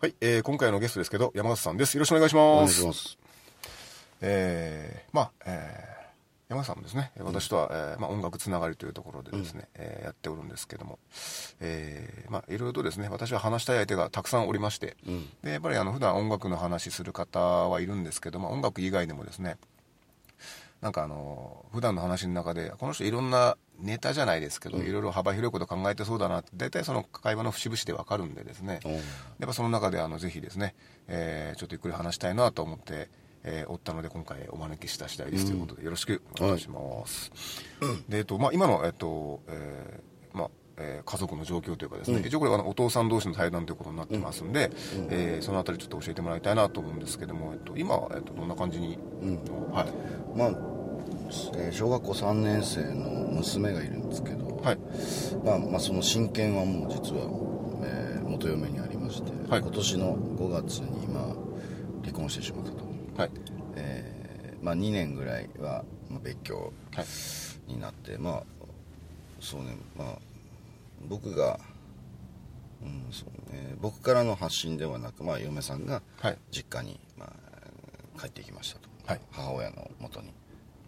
はい、えー、今回のゲストですけど、山形さんです。よろしくお願いしおます。願いします。えー、まあ、えー、山形さんもですね、私とは、えーまあ、音楽つながりというところでですね、えーやっておるんですけども、えー、まあ、いろいろとですね、私は話したい相手がたくさんおりまして、で、やっぱりあの、普段音楽の話する方はいるんですけども、音楽以外でもですね、なんかあの、普段の話の中で、この人いろんなネタじゃないですけど、いろいろ幅広いこと考えてそうだなって、大体その会話の節々でわかるんでですね、やっぱその中であのぜひですね、えーちょっとゆっくり話したいなと思って、えーおったので今回お招きした次第ですということでよろしくお願いします。でえっとまあ今のえっと、えーまあ。えー家族の状況というかですね、一応これはお父さん同士の対談ということになってますんで、えーそのあたりちょっと教えてもらいたいなと思うんですけども、えっと、今は、えっと、どんな感じに、はい。まあ、えー小学校3年生の娘がいるんですけど、はい。まあ、まあその親権はもう実は、えー元嫁にありまして、はい。今年の5月にまあ離婚してしまったと、はい。えーまあ、2年ぐらいはまあ別居はい。になってまあそうねまあ僕が、うんそうね、僕からの発信ではなく、まあ、嫁さんがはい。実家に、まあ、帰ってきましたと、はい。母親の元に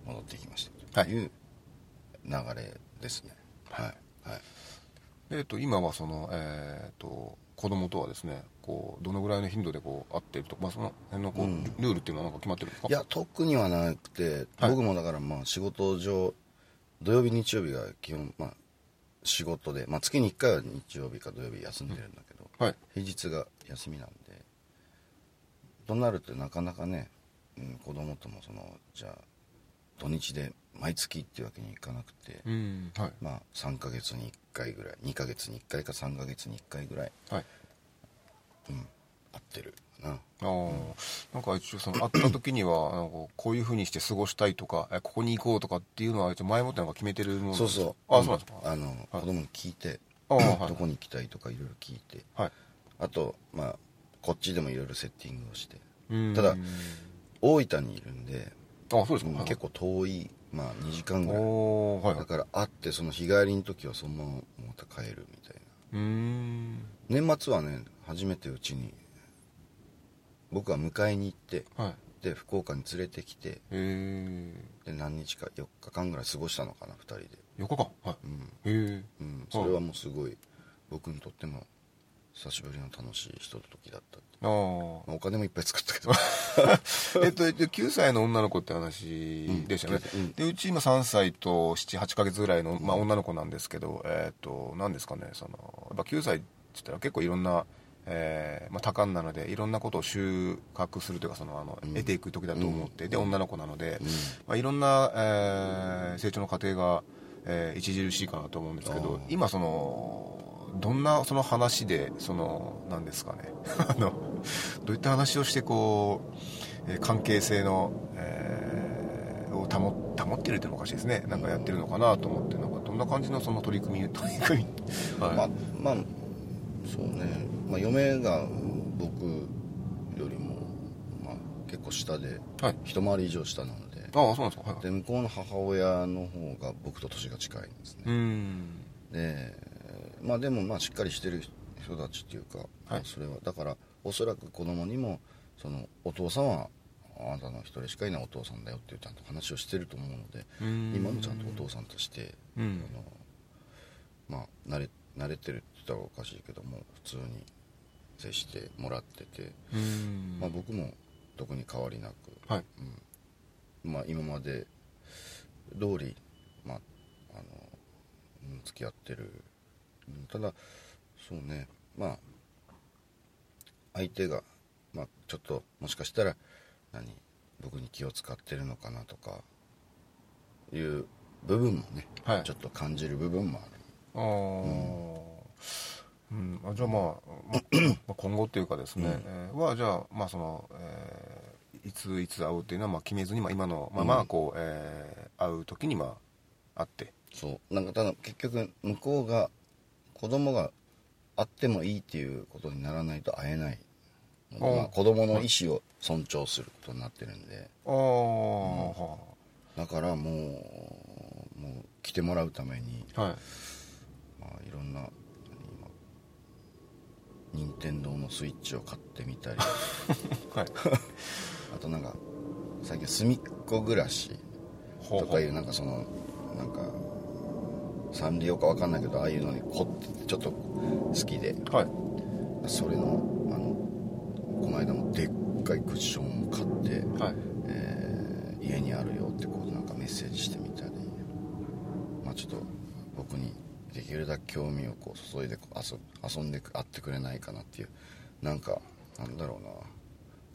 戻ってきましたはいとい。う流れですね。はい。はい。でえっと、今はその、えーっと子供とはですねこうどのぐらいの頻度でこう会っているとか、まあ、その辺のこう、ルールっていうのはなんか決まってるんですか。いや特にはなくて、はい。僕もだからまあ仕事上土曜日日曜日が基本まあ仕事で、まあ、月に1回は日曜日か土曜日休んでるんだけど、はい。平日が休みなんでとなるとなかなかね、うん、子供ともそのじゃあ土日で毎月っていうわけにいかなくて、うんはい。まあ3ヶ月に1回ぐらい2ヶ月に1回か3ヶ月に1回ぐらい。はい会ってるかな。あー。なんか一応その会った時にはなんかこういうふうにして過ごしたいとかえここに行こうとかっていうのは前もってなんか決めてるものそうそう。あそうなんですか？あの、子供に聞いてあーはい。どこに行きたいとかいろいろ聞いてはい。あとまあこっちでもいろいろセッティングをして。うん。ただ大分にいるんで、あそうですか、うんはい。結構遠いまあ2時間ぐらい。はいはい。だから会ってその日帰りの時はそのまままた帰るみたいな。うーん。年末はね初めてうちに僕は迎えに行ってはい。で福岡に連れてきてで何日か4日間ぐらい過ごしたのかな2人で、4日間？はい、へえうん、それはもうすごい僕にとっても久しぶりの楽しいひとときだったあお金もいっぱい作ったけど。えっと、えっと9歳の女の子って話でしたよね、うん。でうち今3歳と78ヶ月ぐらいの、まあ、女の子なんですけど、えっと何ですかねそのやっぱ9歳って言ったら結構いろんな、えーまあ、多感なのでいろんなことを収穫するというかそのあの、得ていく時だと思って、で女の子なので、まあ、いろんな、えー成長の過程が、えー著しいかなと思うんですけど今そのどんなその話でその何ですかね。あのどういった話をしてこう、えー関係性の、えーを保保ってるっていうのもおかしいですね。なんかやってるのかなと思ってなんかどんな感じのその取り組み取り組み、はい。まあまあそうね、まあ、嫁が僕よりも、まあ、結構下で、はい。一回り以上下なのでああそうなんですか。はいで向こうの母親の方が僕と年が近いんですね、でまあでもまあしっかりしてる人たちっていうか、はい。それはだからおそらく子供にもそのお父さんはあなたの一人しかいないお父さんだよっていうちゃんと話をしてると思うのでん。今もちゃんとお父さんとして、うん。あのまあ慣れ慣れてる。って言ったらおかしいけども普通に接してもらってて、まあ、僕も特に変わりなく、はい。まあ、今まで通り、まあ、あのうん付き合ってる。うんただそうね。まあ相手が、まあ、ちょっともしかしたら何僕に気を使ってるのかなとかいう部分もね、はい。ちょっと感じる部分もある。あーあじゃあまあ、まあ今後っていうかですね、えーはじゃあまあその、えーいついつ会うっていうのはまあ決めずに、まあ、今のまあまあこう、えー会う時にまあ会って。そう。なんかただ結局向こうが子供が会ってもいいっていうことにならないと会えないまあ、子供の意思を尊重することになってるんで。ああ、はだからもうもう来てもらうために、あはい。まあ、いろんな任天堂のスイッチを買ってみたり。はい。あとなんか最近隅っこ暮らしとかいうなんかそのなんかサンリオかわかんないけどああいうのに凝っててちょっと好きで。はい。それのあのこの間もでっかいクッションを買って、はい。えー家にあるよってこうなんかメッセージしてみたり。まあちょっと僕にできるだけ興味をこう注いでこう遊遊んで会ってくれないかなっていうなんかなんだろうな。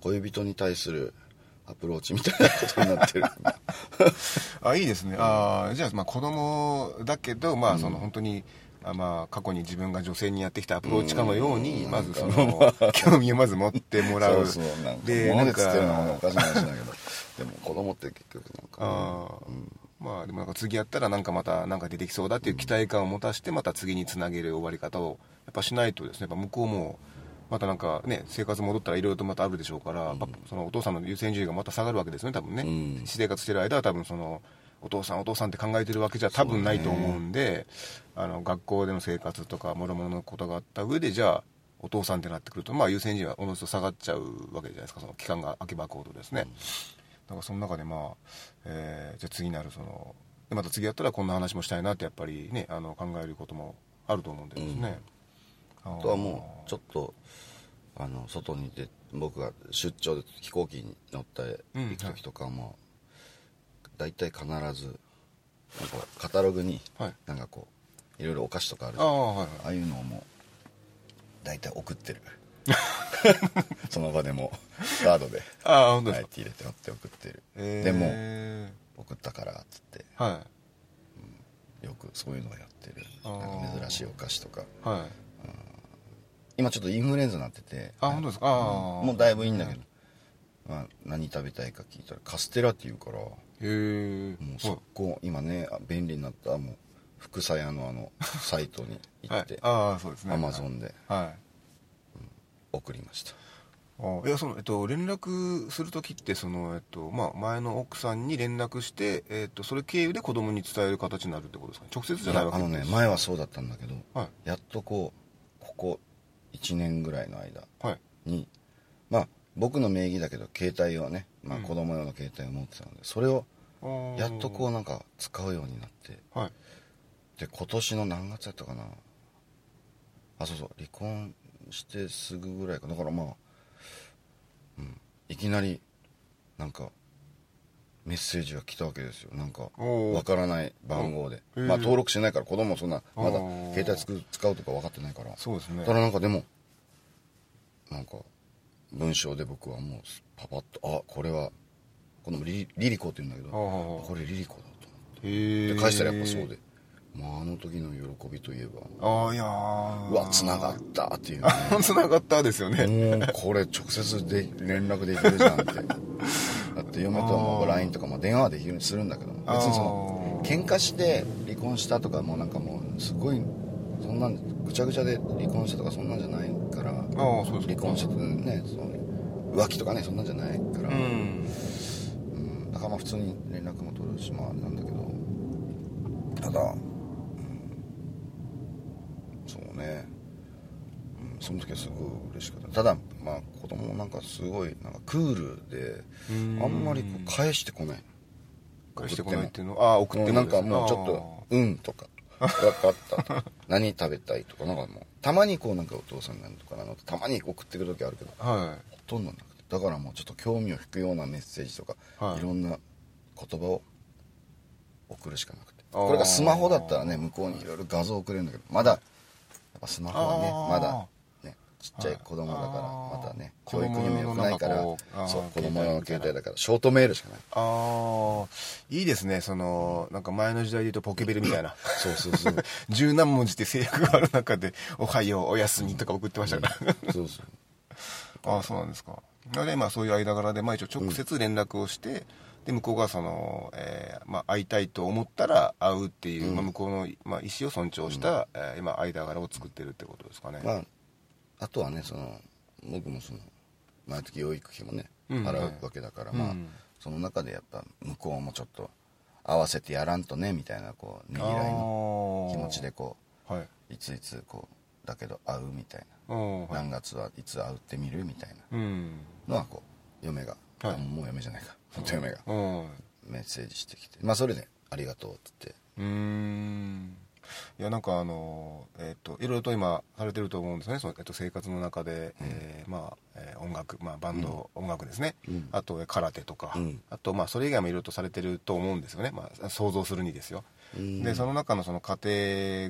恋人に対するアプローチみたいなことになってる。あいいですね。ああじゃあまあ子供だけどまあその本当に、あまあ過去に自分が女性にやってきたアプローチかのように、うん。まずその興味をまず持ってもらう。そうそうなんかでなんかでも子供って結局なんかああ、まあでもなんか次やったらなんかまたなんか出てきそうだっていう期待感を持たしてまた次につなげる終わり方をやっぱしないとですね。やっぱ向こうもまたなんかね生活戻ったらいろいろとまたあるでしょうから、やっぱそのお父さんの優先順位がまた下がるわけですね多分ね、うん。私生活してる間は多分そのお父さんお父さんって考えてるわけじゃ多分ないと思うんで、あの学校での生活とかもろもろのことがあった上でじゃあお父さんってなってくるとまあ優先順位はおのずと下がっちゃうわけじゃないですか。その期間が空けば空くほどですね、だからその中でまあ、えーじゃあ次なるそのでまた次やったらこんな話もしたいなってやっぱりねあの考えることもあると思うんでですね、ああとはもうちょっとあの外に出僕が出張で飛行機に乗ってうん。行く時とかはもう大体必ずなんかカタログにはい。なんかこういろいろお菓子とかあるああはいはい。ああいうのをもう大体送ってる その場でもカードでああ本当ですか、入れて持って送ってる、えーでも送ったからっつって。はい。よくそういうのをやってる。なんか珍しいお菓子とか。はい。今ちょっとインフルエンザになってて。あ本当ですか？ああもうだいぶいいんだけど、まあ、何食べたいか聞いたらカステラって言うから。もへえう速攻今ねあ便利になったもう福さ屋のあのサイトに行はい。って、ああそうですね。アマゾンで。はい送りました。あいやそのえっと連絡する時ってそのえっとまあ前の奥さんに連絡してえっとそれ経由で子供に伝える形になるってことですか？ね直接じゃないわけあのね前はそうだったんだけど、はい。やっとこうここ1年ぐらいの間はい。にまあ僕の名義だけど携帯をね、まあ、うん。子供用の携帯を持ってたのでそれをやっとこうなんか使うようになってはい。で今年の何月やったかな？あそうそう離婚してすぐぐらいかだからまあ、うん、いきなりなんかメッセージが来たわけですよ。なんかわからない番号で。まあ登録してないから子供もそんなまだ携帯つく使うとか分かってないから。そうですね。ただなんかでもなんか文章で僕はもうパパッとあこれはこのリリリコって言うんだけどこれリリコだとへえで返したらやっぱそうで、まあ、あの時の喜びといえば。ああいやー。うわ繋がったっていうね。つながったですよね。もうこれ直接で連絡できるじゃんって。だって嫁とも LINE とかも電話はできるするんだけど別にその喧嘩して離婚したとかもうなんかもうすごいそんなんぐちゃぐちゃで離婚したとかそんなんじゃないから。離婚してねその浮気とかねそんなんじゃないから、うん。うん。だからまあ普通に連絡も取るしまあなんだけど。ただ、ね、うん、その時はすごい嬉しかった。ただまあ子供もなんかすごいなんかクールでうん。あんまりこう返してこない。返してこないっていうの？はああ送ってもうんなんかもうちょっと「うん」とか「分かった」とか「何食べたい」とかなんかもうたまにこうなんかお父さんなんとかなのたまに送ってくる時あるけどはい。ほとんどなくて。だからもうちょっと興味を引くようなメッセージとか、はい。い、ろんな言葉を送るしかなくて。これがスマホだったらね向こうにいろいろ画像送れるんだけどまだやっぱスマホはねまだねちっちゃい子供だからまたね教育にも良くないからそう子供の携帯だからショートメールしかない。ああいいですねそのなんか前の時代で言うとポケベルみたいな。そうそうそう。十何文字って制約がある中で「おはようおやすみ」とか送ってましたから。そうそう。ああそうなんですか。なのでまあそういう間柄で、まあ、一応直接連絡をして、で向こうがその、えーまあ、会いたいと思ったら会うっていう、まあ、向こうの、まあ、意思を尊重した、えー今間柄を作ってるってことですかね、まああとはねその僕もその毎月養育費もねうん。払うわけだから、まあうんその中でやっぱ向こうもちょっと合わせてやらんとねみたいなこうねぎらいの気持ちでこはい、ういついつこうだけど会うみたいうんな、何月はいつ会うってみるみたいうん。なのはこう嫁が、はい。あもう嫁じゃないか嫁が。うん。メッセージしてきて。まあそれで「ありがとう」って言って。うーん。いやなんかあのえっ、といろいろと今されてると思うんですね。その、えっと、生活の中で、えーまあ、えー音楽、まあ、バンド、音楽ですね、うん。あとえ空手とか、うん。あとまあそれ以外もいろいろとされてると思うんですよね、まあ、想像するにですよ、うん。でその中のその家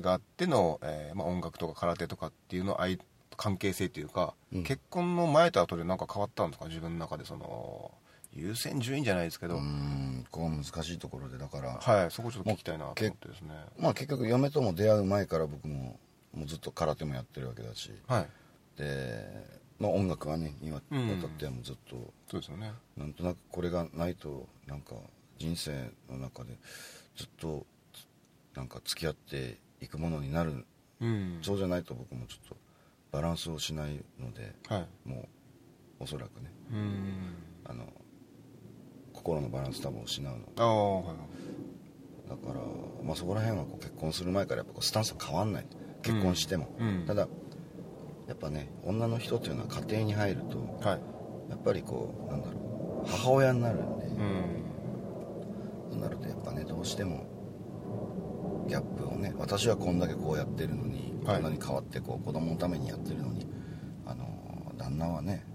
庭があっての、えーまあ、音楽とか空手とかっていうの愛関係性というか、うん。結婚の前と後で何か変わったんですか？自分の中でその優先順位じゃないですけど、うーんここが難しいところでだから、はいそこちょっと聞きたいなと思ってですね。まあ結局嫁とも出会う前から僕ももうずっと空手もやってるわけだし。はい。で、まあ、音楽はね今渡うん。ってはもうずっと、そうですよね。なんとなくこれがないとなんか人生の中でずっとなんか付き合っていくものになる、うん。そうじゃないと僕もちょっとバランスをしないのではい。もうおそらくね。うん。あの心のバランス多分失うの。だから、まあ、そこら辺はこう結婚する前からやっぱスタンスは変わんない。結婚しても、うん。ただやっぱね女の人っていうのは家庭に入るとはい。やっぱりこうなんだろう。母親になるんで、うん。となるとやっぱねどうしてもギャップをね私はこんだけこうやってるのに、はい。こんなに変わってこう子供のためにやってるのにあの旦那はね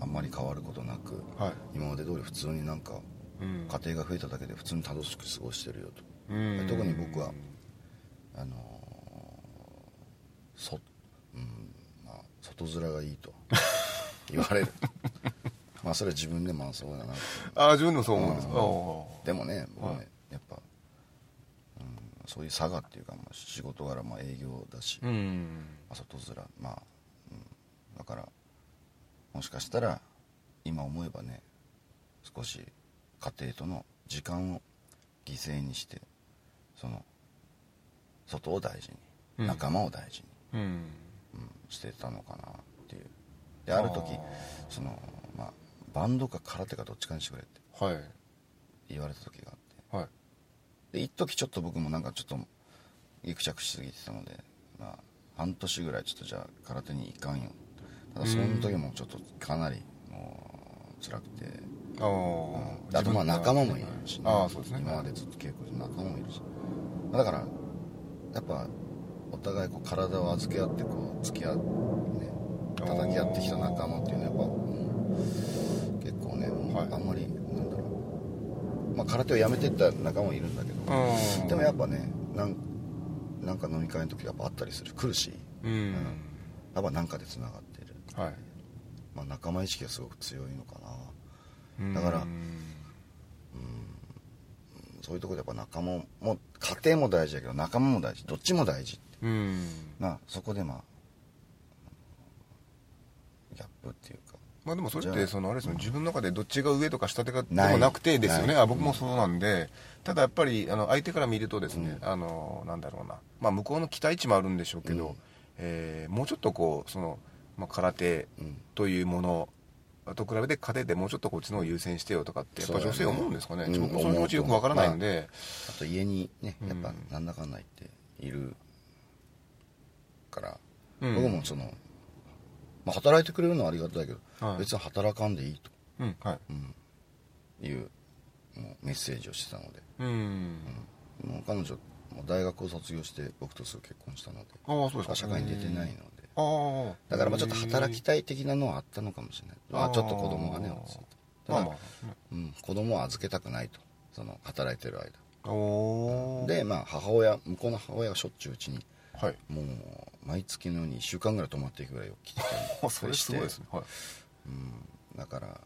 あんまり変わることなくはい。今まで通り普通になんかうん。家庭が増えただけで普通に楽しく過ごしてるよと。うん。特に僕はあのそ、うんまあ、外面がいいと 言われる。まあそれは自分でもそうだなああ自分でもそう思うんです。かでもね僕ね、はい。やっぱ、うん、そういう差がっていうか、まあ、仕事柄まあ営業だし、あうん。まあ、外面まあ、うん、だからもしかしたら今思えばね少し家庭との時間を犠牲にしてその外を大事うん。に仲間を大事に、うん。うんしてたのかなっていう。である時あそのまあバンドか空手かどっちかにしてくれってはい。言われた時があって。はい。で一時ちょっと僕もなんかちょっとギクシャクしすぎてたのでまあ半年ぐらいちょっとじゃあ空手に行かんよただその時もちょっとかなりもう辛くて、あうん。ああとまあ仲間もいるし、ね、ああそうですね。今までずっと稽古して仲間もいるし。だからやっぱお互いこう体を預け合ってこう付き合うね叩き合ってきた仲間っていうのはやっぱもう結構ねはい。あんまりなんだろう。まあ空手をやめてった仲間もいるんだけど。うん。でもやっぱねなんなんか飲み会の時やっぱあったりする。来るし。うん。やっぱなんかでつながってる、はい。まあ、仲間意識がすごく強いのかな。うん。だからそういうところでやっぱ仲間も家庭も大事だけど仲間も大事どっちも大事う。ん。なそこでまあギャップっていうか。まあでもそれってそのあれですね自分の中でどっちが上とか下手かでもなくてですよね。あ僕もそうなんで。ただやっぱりあの相手から見るとですねあのなんだろうな。まあ向こうの期待値もあるんでしょうけうん。どえーもうちょっとこうそのまあ空手うんというものと比べて家庭でもうちょっとこっちの方を優先してよとかってやっぱ女性思うんですかね。そうだね僕もその気持ちよくわからないんで。あと家にねやっぱうんなんだかんだ言っているから、うん。僕もその、まあ、働いてくれるのはありがたいけど、はい。別に働かんでいいと、うんはい。うん、いうもうメッセージをしてたので、うん。もう彼女もう大学を卒業して僕とすぐ結婚したのでああそうですか。社会に出てないので。ああだからまあちょっと働きたい的なのはあったのかもしれない、まあ、ちょっと子供がね落ち着いてただ、まあまあうん、子供を預けたくないと。その働いてる間。でまあ母親向こうの母親がしょっちゅううちにはい。もう毎月のように1週間ぐらい泊まっていくぐらい来てたり それすごいですね。はい。だから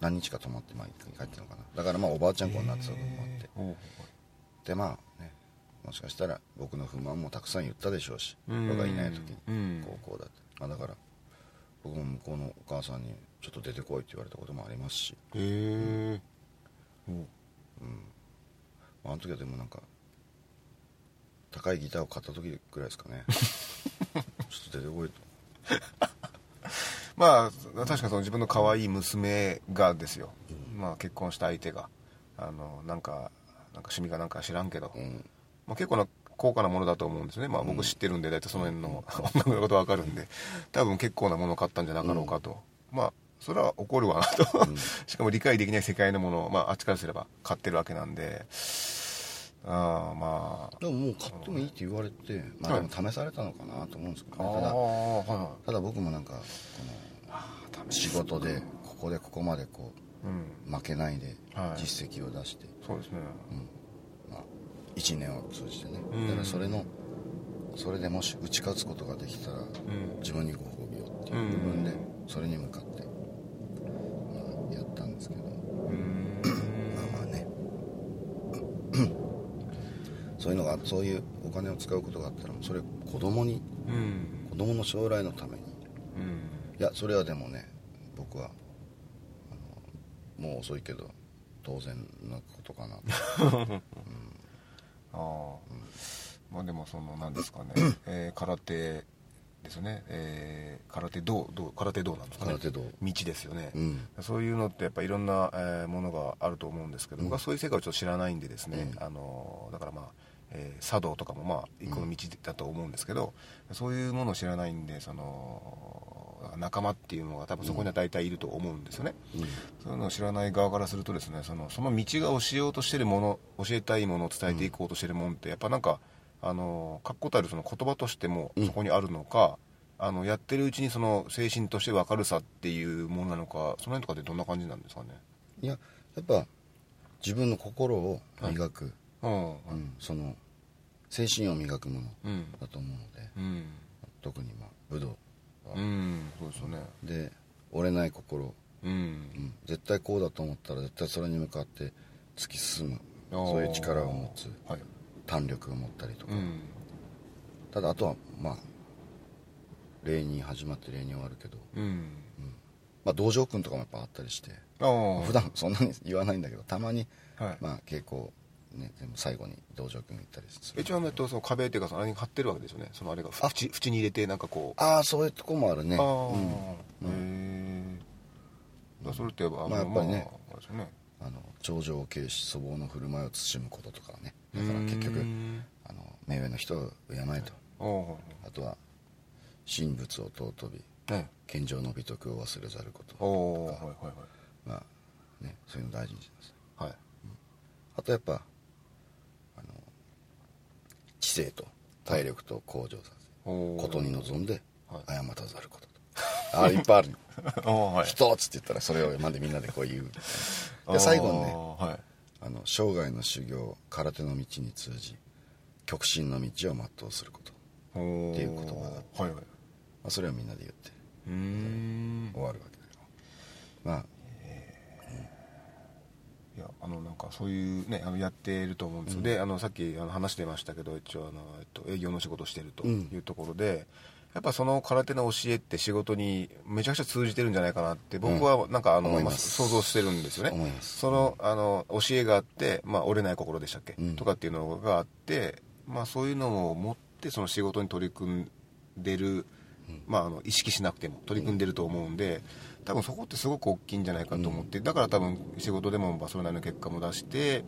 何日か泊まって毎回帰ってるのかな。だからまあおばあちゃん子になってたのもあって。でまあねもしかしたら僕の不満もたくさん言ったでしょうしうん。僕がいない時にうん。高校だって、まあ、だから僕も向こうのお母さんにちょっと出てこいって言われたこともありますし、へえおうまあ、あの時はでもなんか高いギターを買った時ぐらいですかね。ちょっと出てこいと。まあ確かにその自分の可愛い娘がですよ、まあ結婚した相手が。あのなんかなんか趣味かなんか知らんけど、うんまあ、結構な高価なものだと思うんですね、まあ、僕知ってるんで大体その辺の 音楽のこと分かるんで。多分結構なものを買ったんじゃなかろうかと、まあそれは怒るわなと、しかも理解できない世界のものを、まあ、あっちからすれば買ってるわけなんで。ああまあ。でももう買ってもいいって言われてまあでも試されたのかなと思うんですけどね。ただはいはただ僕もなんかこの仕事でここでここまでこいうん。う負けないではい。実績を出して、そうですね。まあ、1年を通じてね。うん。だからそれのそれでもし打ち勝つことができたらうん。自分にご褒美をっていう部分でそれに向かって、まあ、やったんですけど。うん。まあまあね。そういうのがそういうお金を使うことがあったらそれ子供にうん。子供の将来のために。うん。いやそれはでもね僕はもう遅いけど当然のことかなと ああ、まあでもその何ですかね、えー空手ですよね、えー空手道道空手道なんですかね。空手道。道ですよね、うん。そういうのってやっぱいろんな、えーものがあると思うんですけど、僕はそういう世界をちょっと知らないんでですね、あのだからまあ、えー茶道とかもまあ一個の道だと思うんですけど、そういうものを知らないんでその仲間っていうのが多分そこには大体いると思うんですよね、そういうのを知らない側からするとですねそのその道が教えようとしてるもの教えたいものを伝えていこうとしてるものってやっぱなんかあの確固たるその言葉としてもそこにあるのか、あのやってるうちにその精神として分かるさっていうものなのかその辺とかってどんな感じなんですかね？いややっぱ自分の心を磨く、うん。うん。その精神を磨くものうん。だと思うので、うん。特にまあ武道。は、うんそうですよね。で折れない心、うん。うん。絶対こうだと思ったら絶対それに向かって突き進む。そういう力を持つ。はい。胆力を持ったりとか、うん。ただあとはまあ礼に始まって礼に終わるけど、うん。まあ、道場君とかもやっぱあったりして。ああ普段そんなに言わないんだけどたまに、はい。まあ稽古ね全部最後に道場君行ったりする。一応えっとその壁っていうかそのあれに貼ってるわけですよね？そのあれがあ縁縁に入れてなんかこう。ああそういうとこもあるね。ああ、うん。へえそれってやっぱまあやっぱりねまあね。あの頂上を軽視粗暴の振る舞いを慎むこととかね。だから結局うんあの目上の人を敬えと。おあとは神仏を尊びおね。健常の美徳を忘れざることおおはいはいまあねそういうの大事にします。はい。はいあとやっぱ知性と体力と向上させことに臨んではい。謝たざることと。あれいっぱいある一 つって言ったらそれをまでみんなでこう言う。で最後にねはい。あの生涯の修行空手の道に通じ極真の道を全うすること、っていう言葉がはいはい。まあ、それをみんなで言って終わるわけだよまあいやあのなんかそういうねあのやってると思うんですよ、であのさっきあの話してましたけど一応あの、えっと、営業の仕事してるとうんいうところで、やっぱその空手の教えって仕事にめちゃくちゃ通じてるんじゃないかなって僕はなんかあの、まあ思います。想像してるんですよね。そのあの教えがあって、まあ、折れない心でしたっけ、うん。とかっていうのがあって、まあ、そういうのを持ってその仕事に取り組んでる、まあ、あの意識しなくても取り組んでると思うんで多分そこってすごく大きいんじゃないかと思って、だから多分仕事でもまあそれなりの結果も出して、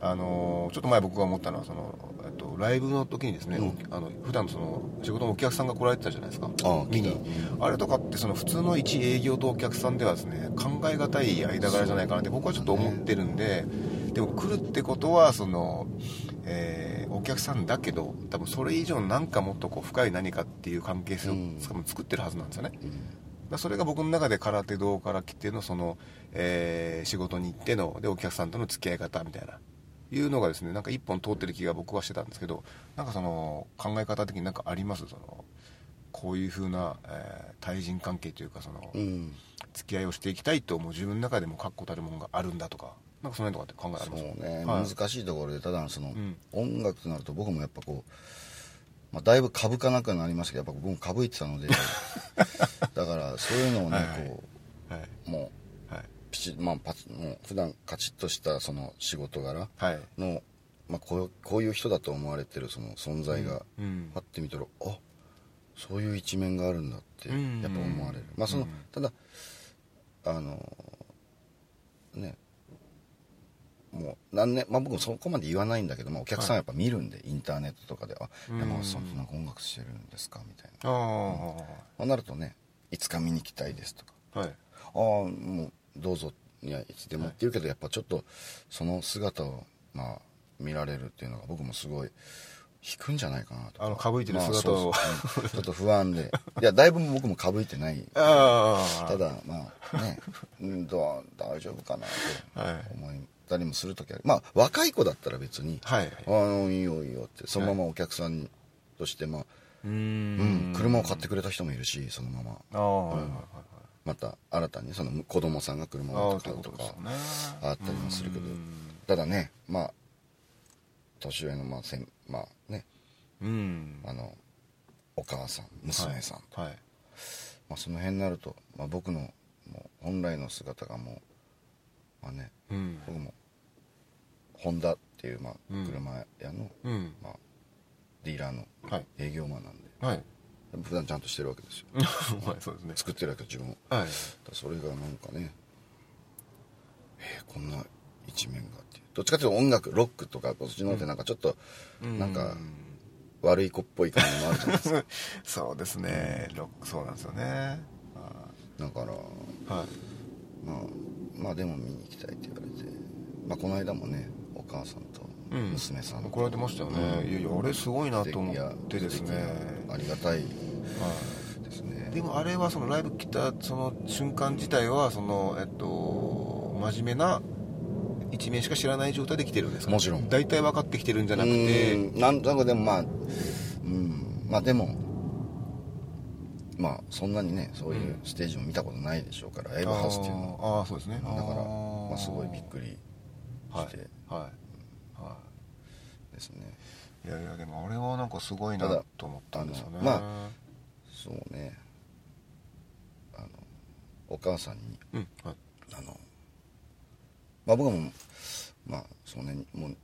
あのーちょっと前僕が思ったのはその、えっと、ライブの時にですね、おあの普段その仕事のお客さんが来られてたじゃないですか見に。来あれとかってその普通の一営業とお客さんではですね考え難い間柄じゃないかなって僕はちょっと思ってるんで、でも来るってことはその、えーお客さんだけど多分それ以上なんかもっとこう深い何かっていう関係性をうん。作ってるはずなんですよね、うんらそれが僕の中で空手道から来てのその、えー仕事に行ってのでお客さんとの付き合い方みたいないうのがですねなんか一本通ってる気が僕はしてたんですけどなんかその考え方的になんかあります？そのこういうふうな、えー対人関係というかその、うん。付き合いをしていきたいと思う自分の中でも確固たるものがあるんだとかなんかその辺とかって考えあります？そうね、はい。難しいところでただその、ん。音楽となると僕もやっぱこう、まあ、だいぶ株かなくなりましたけどやっぱ僕も株いってたので。だからそういうのをね、はい。はいこはい。うもうはい。ピチまあパチもう普段カチッとしたその仕事柄はい。の、まあ、こうこういう人だと思われてるその存在が、うん。パッて見たらあそういう一面があるんだってやうん。っぱ思われる、まあその、うん。ただあのねもう何年、まあ、僕もそこまで言わないんだけど、まあ、お客さんはやっぱ見るんで、インターネットとかで「あうん。山本さんなんか音楽してるんですか?」みたいな、あまあ、なるとね「いつか見に来たいです」とか。あはい「ああもうどうぞ」いやいつでもって言うけど、やっぱちょっとその姿をまあ見られるっていうのが僕もすごい引くんじゃないかなとか。あのかぶいてる姿を。まあそうそう。うん。ちょっと不安で。いやだいぶ僕もかぶいてない。ただまあねうんどう大丈夫かなとはい思ったりもする時ある。まあ若い子だったら別にはい「あのいいよいいよ」ってそのままお客さんとしてまあ、うん。ん、車を買ってくれた人もいるしそのまま。ああはいはいはいまた新たにその子供さんが車あを買うとかあったりもするけど。うん。ただねまあ年上のまあせんまあね。うん。あのお母さん娘さん、はい。はい。まあ、その辺になると、まあ、僕のもう本来の姿がもう、まあね、うん。僕もホンダっていう、まあうん、車屋の、うん。まあ、ディーラーのはい。営業マンなんで、はい。普段ちゃんとしてるわけですよ。はいそうですね。作ってるわけ自分をはい。だからそれがなんかねえーこんな一面がっていう。どっちかというと音楽ロックとかそっちの方ってなんかちょっと、なんか悪い子っぽい感じもあるじゃないですか。そうですね。ロックそうなんですよね。だからはい。まあまあでも見に行きたいって言われて、まあ、この間もねお母さんとうん。娘さんと、怒られてましたよね、いやいやあれすごいなと思ってですね。ありがたいはですね。い。でもあれはそのライブ来たその瞬間自体はそのえっと真面目な一面しか知らない状態で来てるんですか？もちろん。大体分かってきてるんじゃなくて。うん。なんなんかでもまあうん。まあでもまあそんなにねそういうステージも見たことないでしょうから、ライブハウスっていうのは。あーあーそうですね。だからまあ、すごいびっくりはい。はい。はですね、いいやいやでもあれはなんかすごいなと思ったんですよね。まそうね。あのお母さんにうんはい。あのまあ僕もまあそうねもう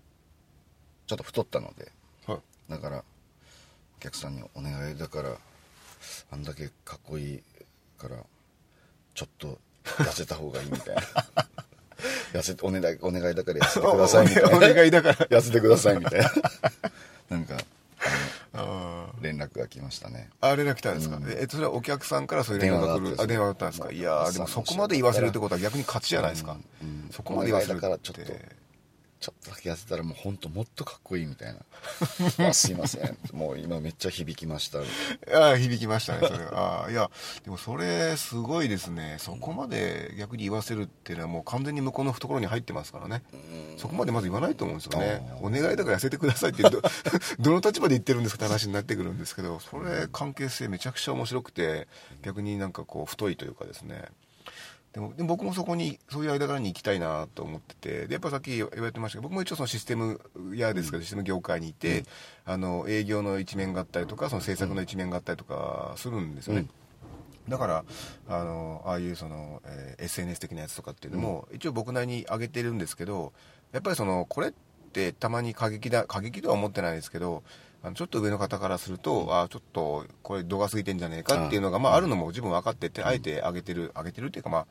ちょっと太ったのではい。だからお客さんに「お願いだからあんだけかっこいいからちょっと痩せた方がいい」みたいな 痩せお願いお願いだから痩せてくださいみたいな。お願いだから。痩せてくださいみたいな。なんか連絡が来ましたね。あ連絡来たんですか、うん。えそれはお客さんからそういう連絡が来る。あ電電話があったんです話があいやーでもそまあこまで言わせるってことは逆に勝ちじゃないですか、うん。うん。そこまで言わせるって。だからちょっとちょっとだけ痩せたらもう本当もっとかっこいいみたいな。あすいません。もう今めっちゃ響きました。ああ響きましたねそれ。ああいやでもそれすごいですね。そこまで逆に言わせるっていうのはもう完全に向こうの懐に入ってますからね。そこまでまず言わないと思うんですよね。お願いだから痩せてくださいってど どの立場で言ってるんですかって話になってくるんですけどそれ関係性めちゃくちゃ面白くて逆になんかこう太いというかですねでもでも僕もそこにそういう間柄に行きたいなと思っててでやっぱさっき言われてましたけど僕も一応そのシステム屋ですけど、システム業界にいて、あの営業の一面があったりとかその制作の一面があったりとかするんですよね、うん。だからあのああいうその、えー SNS 的なやつとかっていうのも、一応僕なりに上げてるんですけどやっぱりそのこれってたまに過激だ過激とは思ってないですけどあのちょっと上の方からすると、あちょっとこれ度が過ぎてんじゃねえかっていうのがまあ、あるのも自分分かってて、あえて上げてる上げてるっていうかま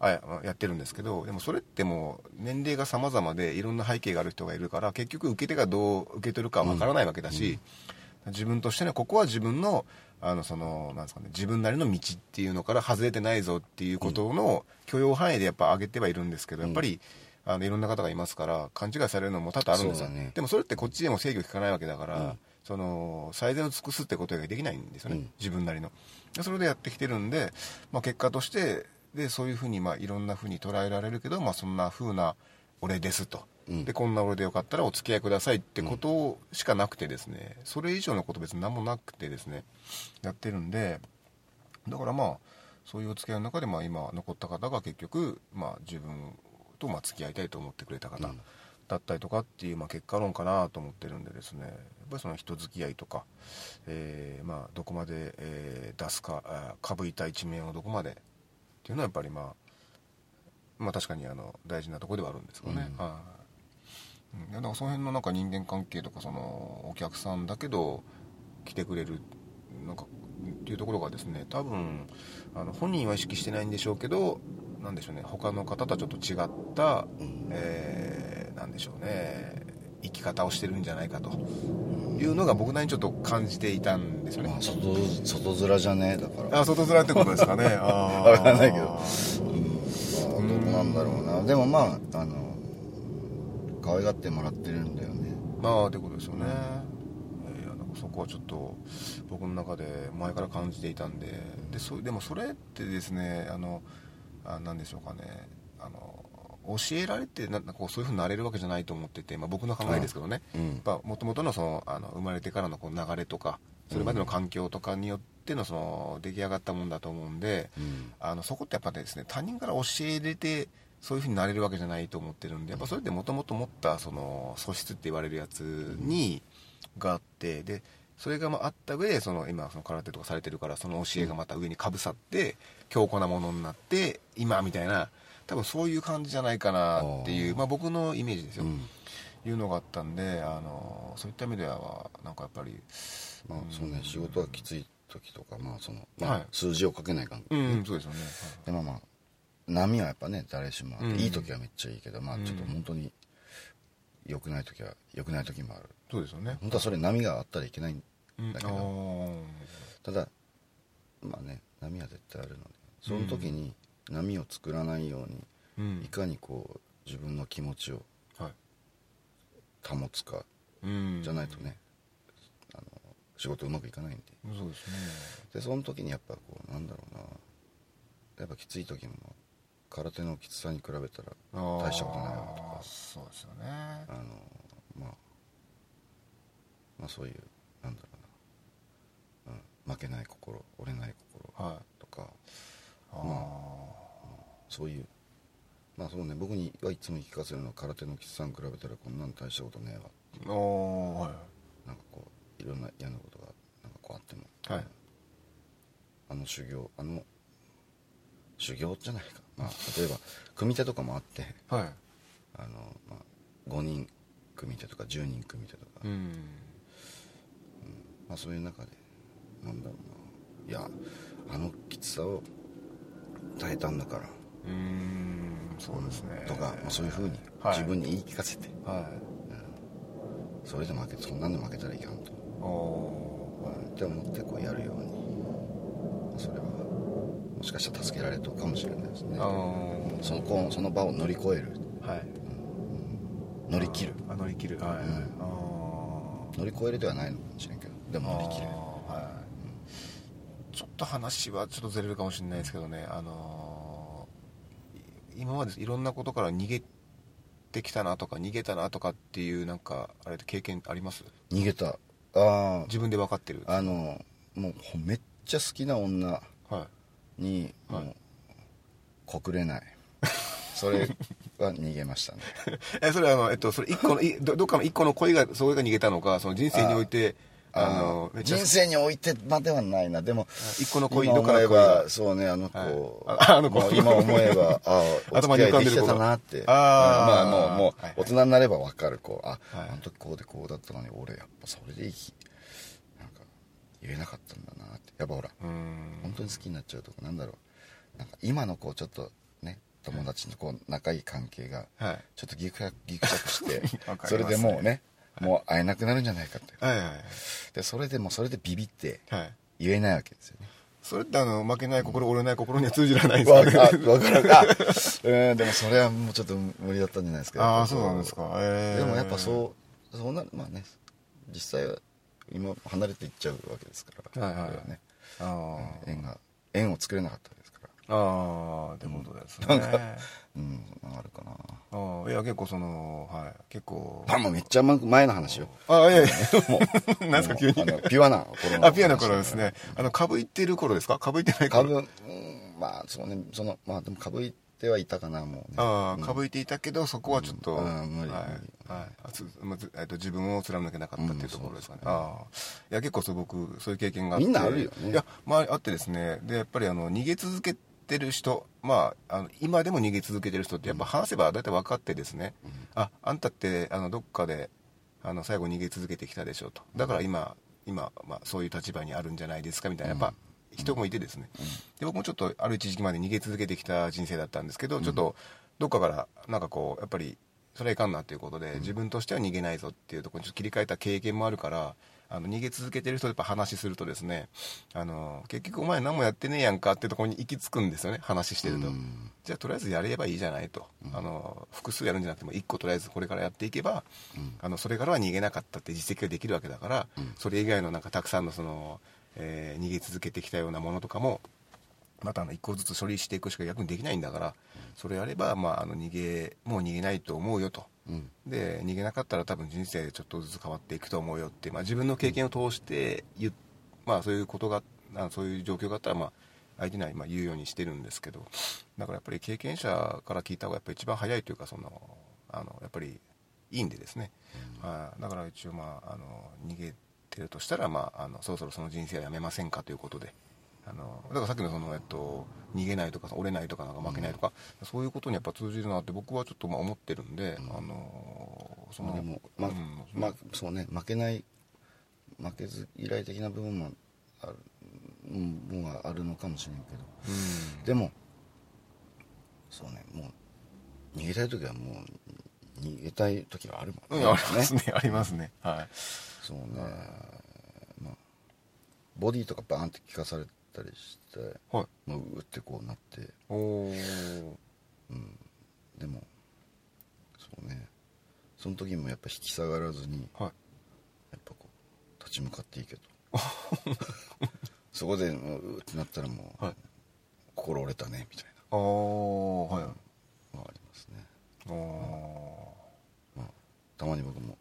あ、あやってるんですけどでもそれってもう年齢が様々でいろんな背景がある人がいるから結局受け手がどう受け取るかわからないわけだし、自分としてねここは自分のあのそのなんですかね自分なりの道っていうのから外れてないぞっていうことの許容範囲でやっぱ上げてはいるんですけどやっぱり、あのいろんな方がいますから勘違いされるのも多々あるんですよ、ね。でもそれってこっちでも制御効かないわけだから、うん。その最善を尽くすってことができないんですよね、うん。自分なりの。でそれでやってきてるんで、まあ、結果としてでそういうふうにまあいろんなふうに捉えられるけど、まあ、そんなふうな俺ですと。うん。でこんな俺でよかったらお付き合いくださいってことしかなくてですねそれ以上のこと別に何もなくてですねやってるんでだからまあそういうお付き合いの中でまあ今残った方が結局まあ自分とまあ付き合いたいと思ってくれた方うん。だったりとかっていうまあ結果論かなと思ってるんでですね。やっぱりその人付き合いとか、えーまあどこまで、えー出すかあかぶいた一面をどこまでっていうのはやっぱりまあまあ確かにあの大事なところではあるんですけどね、うん。はい。だからその辺のなんか人間関係とかそのお客さんだけど来てくれるなんかっていうところがですね多分あの本人は意識してないんでしょうけどなんでしょうね。他の方とはちょっと違った、うん。えーなんでしょうね。生き方をしてるんじゃないかと。いうのが僕なりにちょっと感じていたんですよね。まあ外外面じゃねえだから。あ外面ってことですかね。あー。わかんないけど。うん。まあどこなんだろうな。でもまああの可愛がってもらってるんだよね。まあってことですよね、いやなんかそこはちょっと僕の中で前から感じていたんで。でそでもそれってですねあのあなんでしょうかね。あの教えられてなんかこうそういうふうになれるわけじゃないと思ってて、まあ、僕の考えですけどね。うん。もともとのそのあの生まれてからのこう流れとかそれまでの環境とかによってのその出来上がったもんだと思うんで、うん。あのそこってやっぱですね他人から教えれてそういうふうになれるわけじゃないと思ってるんでやっぱそれってもともと持ったその素質って言われるやつにがあってでそれがまああった上でその今その空手とかされてるからその教えがまた上にかぶさって強固なものになって今みたいな多分そういう感じじゃないかなっていうまあ僕のイメージですよ、うん。いうのがあったんであのそういった意味ではなんかやっぱりまあそうね仕事がきつい時とかまあその、まあはい。数字をかけない関係。うんそうですよね、でまあまあ波はやっぱね誰しもいい時はめっちゃいいけどまあうん。ちょっと本当に良くない時は良くない時もある。そうですよね。本当はそれ波があったらいけないだけどあー。ただまあね波は絶対あるのでその時に波を作らないように、うん。いかにこう自分の気持ちをはい。保つかうん。じゃないとね、あの仕事うまくいかないんで。そうですね。でその時にやっぱこうなんだろうなやっぱきつい時も空手のきつさに比べたら大したことないなとか。そうですよね。あのまあまあそういう負けない心折れない心はい。とかあまそういう。まあそうね僕にはいつも言い聞かせるのは空手のきつさに比べたらこんなの大したことねえわ。あおーはい。なんかこういろんな嫌なことがなんかこうあっても、はい。あの修行あの修行じゃないか、まあ、例えば組手とかもあってはい。あの、まあ、5人組手とか10人組手とか、うん。まあ、そういう中でなんだろうな。いやあのきつさを耐えたんだから。うーんそうですね。とか、まあ、そういうふうにはい。自分に言い聞かせて、はい。それで負けそんなんで負けたらいかんと、おうん。って思ってこうやるように。それはもしかしたら助けられたかもしれないですね。そのこうその場を乗り越える。はい。乗り切る。あ乗り切る。はい。はいうん。あ乗り越えるではないのかもしれんけど。でーも乗り切るちょっと話はちょっとずれるかもしれないですけどね。あのーい今までいろんなことから逃げてきたなとか逃げたなとかっていうなんかあれって経験あります？逃げた。あ自分で分かってるああのもうほめっちゃ好きな女はい。にはい。もう告れない。それは逃げましたね。えそれはあの、えっと、それ一個のいどどっかの一個の恋がそれが逃げたのかその人生においてあの人生においてまではないな。でも一個の恋の思え恋がばそうねあの子、はい。ああの子。今思えばあ お頭付き合いできてたなって。あー。まあもうもうはい。大人になれば分かるこうあ、はい。あの時こうでこうだったのに俺やっぱそれでいいなんか言えなかったんだなって。やっぱほら本当に好きになっちゃうとかなんだろう。なんか今のこうちょっとね友達のこう仲いい関係がはい。ちょっとギクシャクギクシャクして わかそれでもうねもう会えなくなるんじゃないかって。はいはいでそれでもうそれでビビってはい。はい言えないわけですよね。それってあの負けない心折れない心には通じらないですか？ねかわかるあうんでもそれはもうちょっと無理だったんじゃないですか。ああそうなんですか。えー。でもやっぱそうそうなるまあね実際は今離れていっちゃうわけですから。はいはいね。あー。縁が縁を作れなかったあーってことですね。なんかうんあるかな。ああいや結構そのはい結構。あもうめっちゃ前の話よ。あいやいや。もう なんすか急に？ピュアな頃のあピアノ頃ですね。あの株いってる頃ですか？株いってない頃。ん、まあそうね。そのまあでも株いってはいたかなもう、ね、ああ、株いていたけど、そこはちょっと、無理はい無理。はい。あつまずえっと、自分を貫けなかったっていうところですかね。ああ。いや、結構そう、僕、そういう経験があって。みんなあるよね。いや、まあ、あってですね、で、やっぱり、あの、逃げ続けてる人、まあ、あの今でも逃げ続けてる人って、やっぱ話せば大体分かってですね、あ、あんたって、あの、どっかで、あの、最後逃げ続けてきたでしょと。だから今、今、まあ、そういう立場にあるんじゃないですか、みたいな、やっぱ、人もいてですね、で僕もちょっとある一時期まで逃げ続けてきた人生だったんですけど、ちょっとどっかからなんかこうやっぱりそれはいかんなということで、自分としては逃げないぞっていうところにちょっと切り替えた経験もあるからあの逃げ続けてる人とやっぱ話するとですねあの結局お前何もやってねえやんかってところに行き着くんですよね話してると、うん。じゃあとりあえずやればいいじゃないと、あの複数やるんじゃなくても1個とりあえずこれからやっていけば、あのそれからは逃げなかったって実績ができるわけだから、それ以外のなんかたくさんのその、えー逃げ続けてきたようなものとかもまたあの一個ずつ処理していくしか逆にできないんだから、それやれば、まあ、あの逃げもう逃げないと思うよと、うん。で逃げなかったら多分人生ちょっとずつ変わっていくと思うよって、まあ、自分の経験を通して言う、まあ、そういうことがあそういう状況があったら、まあ、相手にはまあ言うようにしてるんですけどだからやっぱり経験者から聞いた方がやっぱり一番早いというかそのあのやっぱりいいんでですね、はいだから一応、まあ、あの逃げてるとしたら、まあ、あのそろそろその人生はやめませんかということで。あのだからさっきのその、えっと、逃げないとか折れないとかなんか負けないとか、そういうことにやっぱ通じるなって僕はちょっとまあ思ってるんで、あのそのまあでもまあ、そうね負けない負けず嫌い的な部分もあるあるのかもしれんけど。うん。でもそうねもう逃げたい時はもう逃げたい時はあるもんうん、ありますね、ありますね。はい。そうねまあボディとかバーンって効かされたりしてはい。もううーってこうなっておー。でもそうねその時もやっぱ引き下がらずにはい。やっぱこう立ち向かっていけと そこでもううーってなったらもう、はい心折れたねみたいあー、はい。なのがありますね、あまあ、たまに僕も、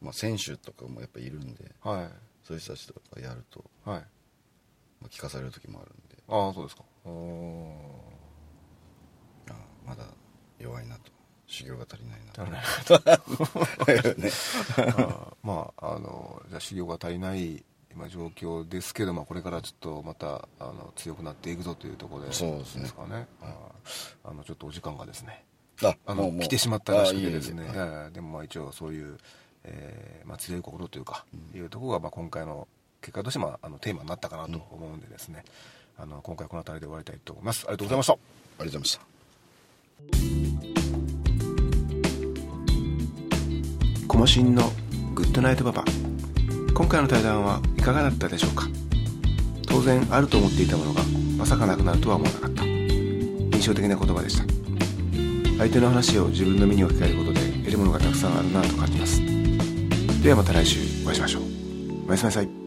まあ、選手とかもやっぱいるんでー。はい。そういう人たちとかやると、はい。まあ、聞かされる時もあるんであー、そうですか。おああまだ弱いなと修行が足りないなー。足りない。ね あーまあ、あの、じゃあ修行が足りない、今状況ですけど、まあ、これからちょっとまた、あの、強くなっていくぞというところで。そうですねかね。あの、ちょっとお時間がですね。ああのもうもう来てしまったらしくてですねはいええでもまあ一応そういう、えーまあ、強い心というか、いうところがまあ今回の結果としてまああのテーマになったかなと思うんでですね、あの今回この辺りで終わりたいと思います。ありがとうございました。ありがとうございました。コモシンのグッドナイトパパ。今回の対談はいかがだったでしょうか？当然あると思っていたものがまさかなくなるとは思わなかった。印象的な言葉でした。相手の話を自分の身に置き換えることで得るものがたくさんあるなと感じます。ではまた来週お会いしましょう。おやすみなさい